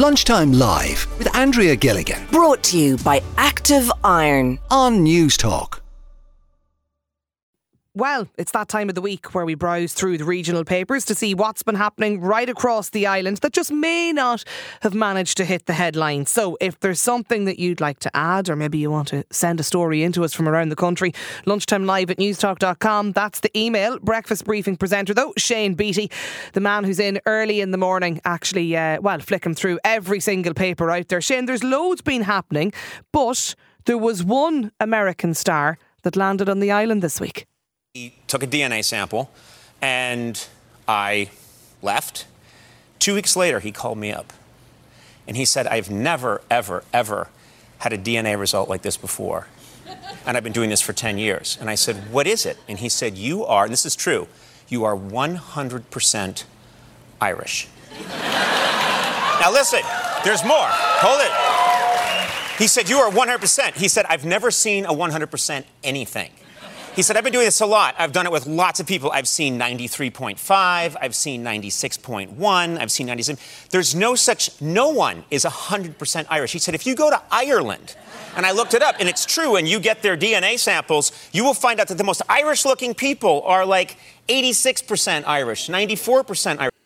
Lunchtime Live with Andrea Gilligan Brought to you by Active Iron. on Newstalk. Well, it's that time of the week where we browse through the regional papers to see what's been happening right across the island that just may not have managed to hit the headlines. So, if there's something that you'd like to add, or maybe you want to send a story into us from around the country, lunchtime live at newstalk.com. That's the email. Breakfast briefing presenter, though, Shane Beatty, the man who's in early in the morning, actually, uh, well, flicking through every single paper out there. Shane, there's loads been happening, but there was one American star that landed on the island this week. He took a DNA sample and I left. Two weeks later, he called me up and he said, I've never, ever, ever had a DNA result like this before. And I've been doing this for 10 years. And I said, What is it? And he said, You are, and this is true, you are 100% Irish. now listen, there's more. Hold it. He said, You are 100%. He said, I've never seen a 100% anything. He said, I've been doing this a lot. I've done it with lots of people. I've seen 93.5, I've seen 96.1, I've seen 97. There's no such, no one is 100% Irish. He said, if you go to Ireland, and I looked it up, and it's true, and you get their DNA samples, you will find out that the most Irish looking people are like 86% Irish, 94% Irish.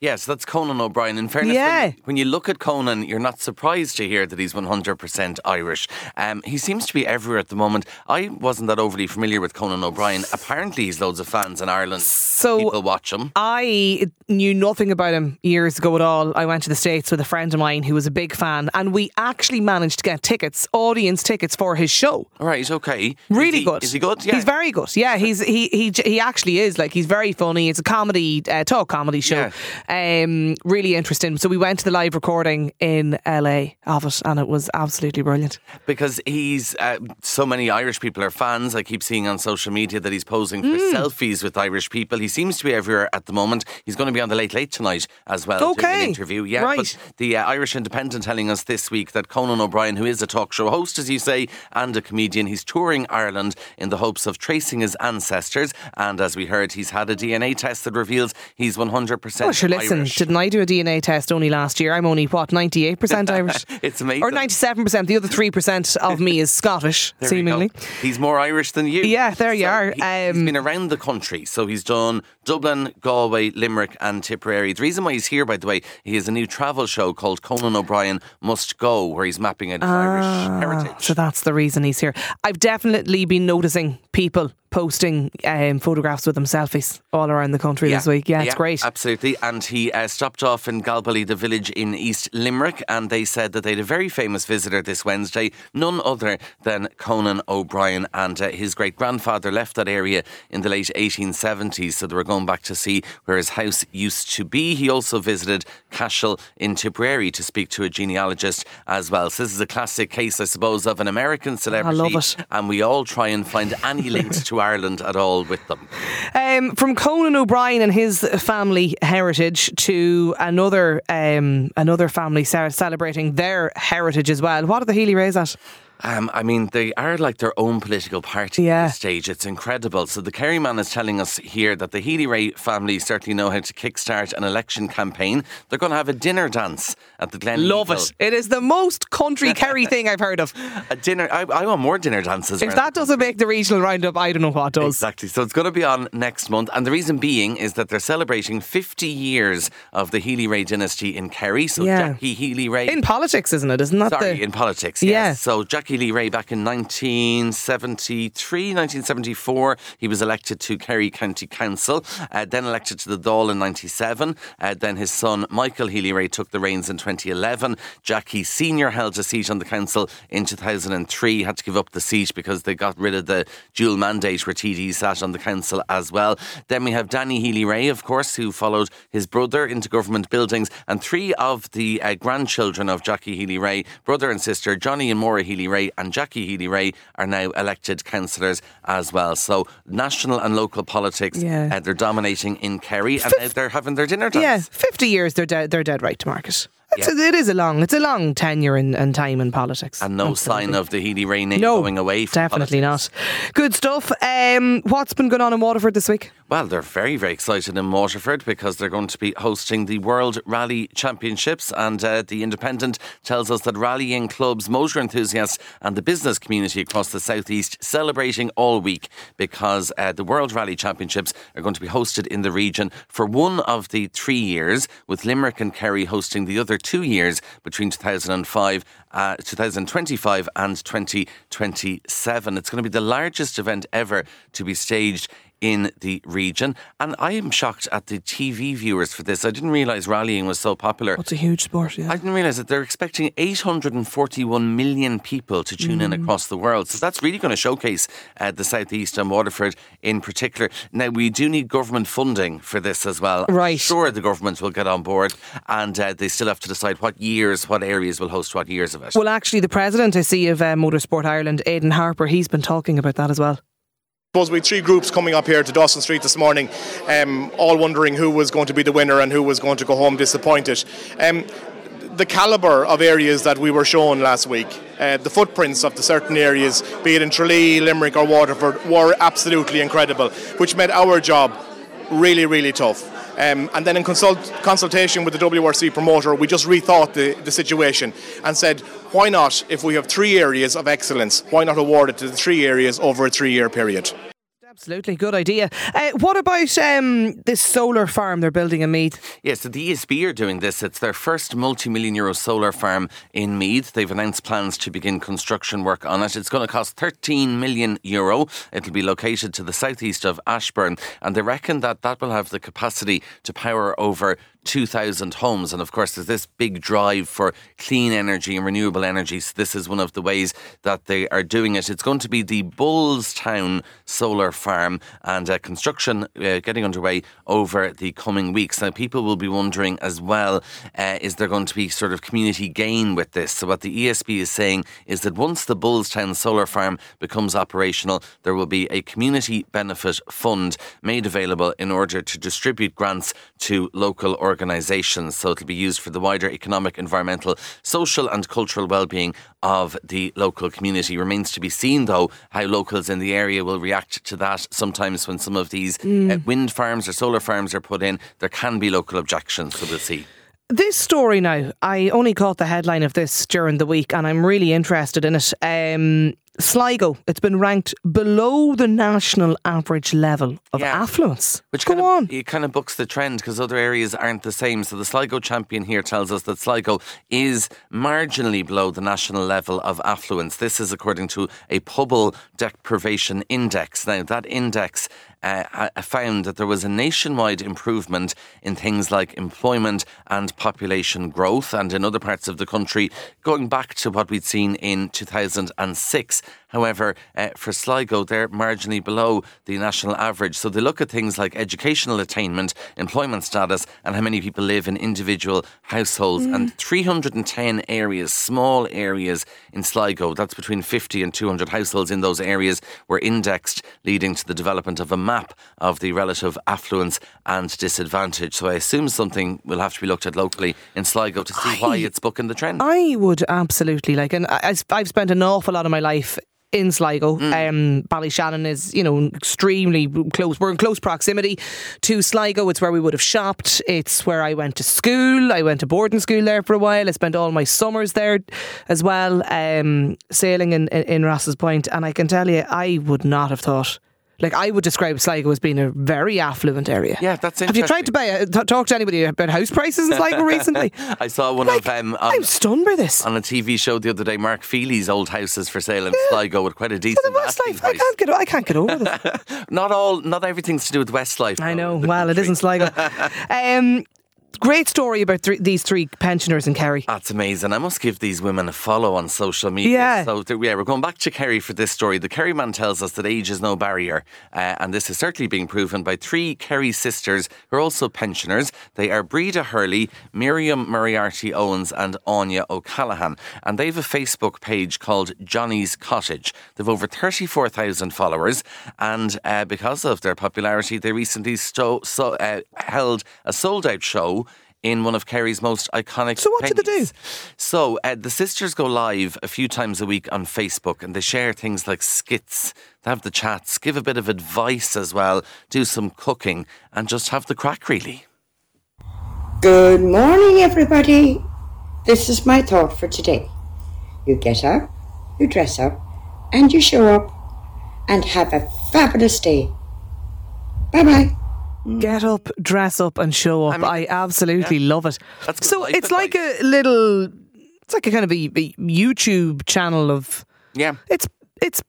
Yes, that's Conan O'Brien. In fairness, Yeah. when, when you look at Conan, you're not surprised to hear that he's 100% Irish. Um, he seems to be everywhere at the moment. I wasn't that overly familiar with Conan O'Brien. Apparently, he's loads of fans in Ireland. So- people watch him. I knew nothing about him years ago at all. I went to the States with a friend of mine who was a big fan, and we actually managed to get tickets, audience tickets for his show. All right, he's okay. Really is he, good. Is he good? Yeah. He's very good. Yeah, he's he he he actually is like he's very funny. It's a comedy uh, talk comedy show. Um, really interesting. So we went to the live recording in LA of it, and it was absolutely brilliant. because he's uh, so many Irish people are fans. I keep seeing on social media that he's posing for Mm. selfies with Irish people. He seems to be everywhere at the moment. He's going to be on the Late Late tonight as well Okay. an interview. Yeah, Right. but the uh, Irish Independent telling us this week that Conan O'Brien, who is a talk show host, as you say, and a comedian, he's touring Ireland in the hopes of tracing his ancestors. And as we heard, he's had a DNA test that reveals he's 100% Oh, sure. Listen, Irish. didn't I do a DNA test only last year? I'm only what ninety eight percent Irish. It's amazing. Or ninety seven percent. The other three percent of me is Scottish, seemingly. He's more Irish than you. Yeah, there you are. he- Um, he's been around the country. So he's done Dublin, Galway, Limerick, and Tipperary. The reason why he's here, by the way, he has a new travel show called Conan O'Brien Must Go, where he's mapping out his Irish heritage. So that's the reason he's here. I've definitely been noticing people posting um, photographs with them selfies all around the country this week. Yeah, it's great. Absolutely. And he uh, stopped off in Galbally, the village in East Limerick, and they said that they had a very famous visitor this Wednesday, none other than Conan O'Brien. And uh, his great grandfather left that area in the late 1870s, so they were going back to see where his house used to be. He also visited Cashel in Tipperary to speak to a genealogist as well. So this is a classic case, I suppose, of an American celebrity. I love it. And we all try and find any links to Ireland at all with them. Um, from Conan O'Brien and his family heritage to another um, another family celebrating their heritage as well. What are the Healy-Raes at? Um, I mean, they are like their own political party Yeah. at this stage. It's incredible. So the Kerryman is telling us here that the Healy-Rae family certainly know how to kickstart an election campaign. They're going to have a dinner dance at the Glen Love Eagle. it. It is the most country Kerry thing I've heard of. A dinner. I, I want more dinner dances. If that doesn't make the regional roundup, I don't know what does. Exactly. So it's going to be on next month. And the reason being is that they're celebrating 50 years of the Healy-Rae dynasty in Kerry. So Yeah. Jackie Healy-Rae. In politics, isn't it? Isn't that Sorry, the in politics, Yeah. yes. So Jackie Lee Ray back in 1973, 1974, he was elected to Kerry County Council, uh, then elected to the Dáil in 97. Uh, then his son Michael Healy-Rae took the reins in 2011. Jackie Senior held a seat on the council in 2003, had to give up the seat because they got rid of the dual mandate where TD sat on the council as well. Then we have Danny Healy-Rae, of course, who followed his brother into government buildings, and three of the uh, grandchildren of Jackie Healy-Rae, brother and sister Johnny and Maura Healy-Rae, and Jackie Healy-Rae, are now elected councillors as well. So national and local politics, Yeah. uh, they're dominating in Kerry, and now they're having their dinner dance. Yeah, fifty years they're dead. They're dead right to market. It's a, it is a long. It's a long tenure and, and time in politics. And no Absolutely. sign of the Healy-Rae name no, going away. From Definitely politics. not. Good stuff. Um, what's been going on in Waterford this week? Well, they're very, very excited in Waterford because they're going to be hosting the World Rally Championships. And uh, The Independent tells us that rallying clubs, motor enthusiasts, and the business community across the southeast celebrating all week because uh, the World Rally Championships are going to be hosted in the region for one of the three years, with Limerick and Kerry hosting the other two years between 2005 uh, 2025 and 2027. It's going to be the largest event ever to be staged in the region. And I am shocked at the TV viewers for this. I didn't realise rallying was so popular. It's a huge sport, yeah. I didn't realise that they're expecting 841 million people to tune in across the world. So that's really going to showcase uh, the southeast and Waterford in particular. Now, we do need government funding for this as well. I'm Right. sure the government will get on board and uh, they still have to decide what years, what areas will host what years of it. Well, actually, the president I see of uh, Motorsport Ireland, Aidan Harper, he's been talking about that as well. Suppose we had three groups coming up here to Dawson Street this morning, um, all wondering who was going to be the winner and who was going to go home disappointed. Um, the calibre of areas that we were shown last week, uh, the footprints of the certain areas, be it in Tralee, Limerick, or Waterford, were absolutely incredible, which made our job really, really tough. Um, and then in consult- consultation with the WRC promoter, we just rethought the, the situation and said, why not, if we have three areas of excellence, why not award it to the three areas over a three year period? Absolutely, good idea. Uh, what about um, this solar farm they're building in Meath? Yes, so the ESB are doing this. It's their first multi million euro solar farm in Meath. They've announced plans to begin construction work on it. It's going to cost 13 million euro. It'll be located to the southeast of Ashbourne, and they reckon that that will have the capacity to power over 2,000 homes. And of course, there's this big drive for clean energy and renewable energy. So, this is one of the ways that they are doing it. It's going to be the Bullstown Solar Farm, and uh, construction uh, getting underway over the coming weeks. Now, people will be wondering as well uh, is there going to be sort of community gain with this? So, what the ESB is saying is that once the Bullstown Solar Farm becomes operational, there will be a community benefit fund made available in order to distribute grants to local organisations. So it'll be used for the wider economic, environmental, social, and cultural well-being of the local community. Remains to be seen, though, how locals in the area will react to that. Sometimes when some of these uh, wind farms or solar farms are put in, there can be local objections. So we'll see. This story now, I only caught the headline of this during the week and I'm really interested in it. Um, Sligo, it's been ranked below the national average level of Yeah. affluence. Which Go kind of, on. It kind of books the trend because other areas aren't the same. So the Sligo champion here tells us that Sligo is marginally below the national level of affluence. This is according to a Pobal Deprivation Index. Now, that index uh, found that there was a nationwide improvement in things like employment and population growth, and in other parts of the country, going back to what we'd seen in 2006. However, uh, for Sligo, they're marginally below the national average. So they look at things like educational attainment, employment status, and how many people live in individual households. And 310 areas, small areas in Sligo, that's between 50 and 200 households in those areas, were indexed, leading to the development of a map of the relative affluence and disadvantage. So I assume something will have to be looked at locally in Sligo to see why it's booking the trend. I would absolutely like, and I, I- I've spent an awful lot of my life in Sligo. Mm. Um, Ballyshannon is, you know, extremely close. We're in close proximity to Sligo. It's where we would have shopped. It's where I went to school. I went to boarding school there for a while. I spent all my summers there as well, um, sailing in, in, in Rosses Point. And I can tell you, I would not have thought. Like I would describe Sligo as being a very affluent area. Yeah, that's interesting. Have you tried to buy a, t- talk to anybody about house prices in Sligo recently? I saw one Like, of um, on, I'm stunned by this. on a TV show the other day. Mark Feehily's old houses for sale in Sligo with quite a the decent Westlife. I price. can't get. I can't get over this. Not all, not everything's to do with Westlife. I know. Well, it country. isn't Sligo. Um, great story about three, these three pensioners in Kerry. That's amazing. I must give these women a follow on social media. Yeah. So th- yeah, we're going back to Kerry for this story. The Kerryman tells us that age is no barrier, uh, and this is certainly being proven by three Kerry sisters who are also pensioners. They are Breda Hurley, Miriam Moriarty Owens, and Anya O'Callaghan, and they have a Facebook page called Johnny's Cottage. They've over thirty-four thousand followers, and uh, because of their popularity, they recently sto- so, uh, held a sold-out show in one of Kerry's most iconic. So what do they do? So uh, the sisters go live a few times a week on Facebook, and they share things like skits. They have the chats, give a bit of advice as well, do some cooking, and just have the crack really. Good morning, everybody. This is my thought for today. You get up, you dress up, and you show up, and have a fabulous day. Bye bye. Mm. Get up, dress up, and show up. I, mean, absolutely love it. That's so it's like a little, it's like a kind of a, a YouTube channel of. Yeah. It's it's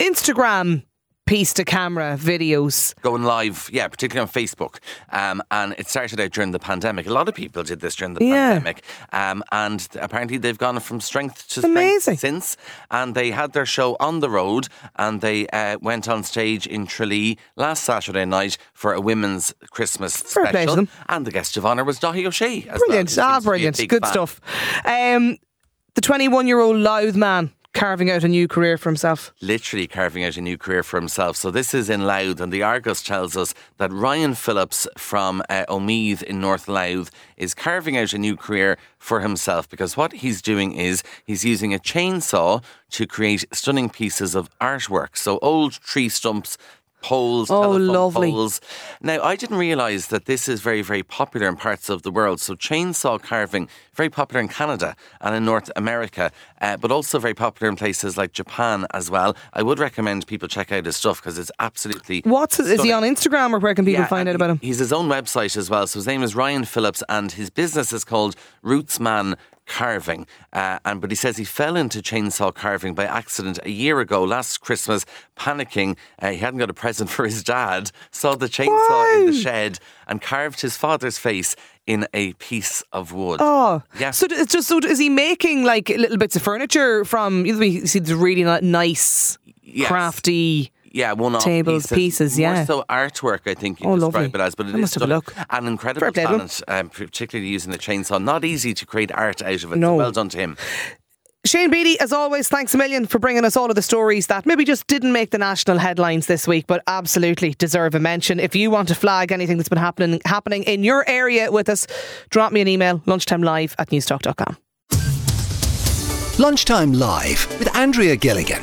Instagram piece to camera videos. going live, yeah, particularly on Facebook. Um, and it started out during the pandemic. A lot of people did this during the Yeah. pandemic. Um, and apparently they've gone from strength to Amazing. strength since. And they had their show on the road and they uh, went on stage in Tralee last Saturday night for a women's Christmas Fair special. And the guest of honour was Dáithí Ó Sé. Brilliant. well, ah, seems to be a brilliant. Good fan. stuff. Um, the 21 year old Louth man carving out a new career for himself. literally carving out a new career for himself. So this is in Louth, and the Argus tells us that Ryan Phillips from uh, Omeath in North Louth is carving out a new career for himself because what he's doing is he's using a chainsaw to create stunning pieces of artwork. So old tree stumps. Poles, Oh, telephone lovely. poles. Now, I didn't realise that this is very, very popular in parts of the world. So, chainsaw carving, very popular in Canada and in North America, uh, but also very popular in places like Japan as well. I would recommend people check out his stuff because it's absolutely. What's is he on Instagram or where can people Yeah, find out about him? He's his own website as well. So his name is Ryan Phillips, and his business is called Rootsman Carving. Uh, and but he says he fell into chainsaw carving by accident a year ago, last Christmas, panicking. Uh, he hadn't got a present for his dad. Saw the chainsaw in the shed and carved his father's face in a piece of wood. Oh, Yeah. So it's just so is he making like little bits of furniture from? You see the really nice, Yes. crafty. Yeah, one off Tables, pieces, pieces, yeah. More so artwork, I think you Oh, describe lovely. it as, but it I is must have a stunning. look. An incredible Fair play to him. talent, um, particularly using the chainsaw. Not easy to create art out of it. No. So well done to him. Shane Beatty, as always, thanks a million for bringing us all of the stories that maybe just didn't make the national headlines this week, but absolutely deserve a mention. If you want to flag anything that's been happening happening in your area with us, drop me an email, lunchtimelive at newstalk.com. Lunchtime Live with Andrea Gilligan.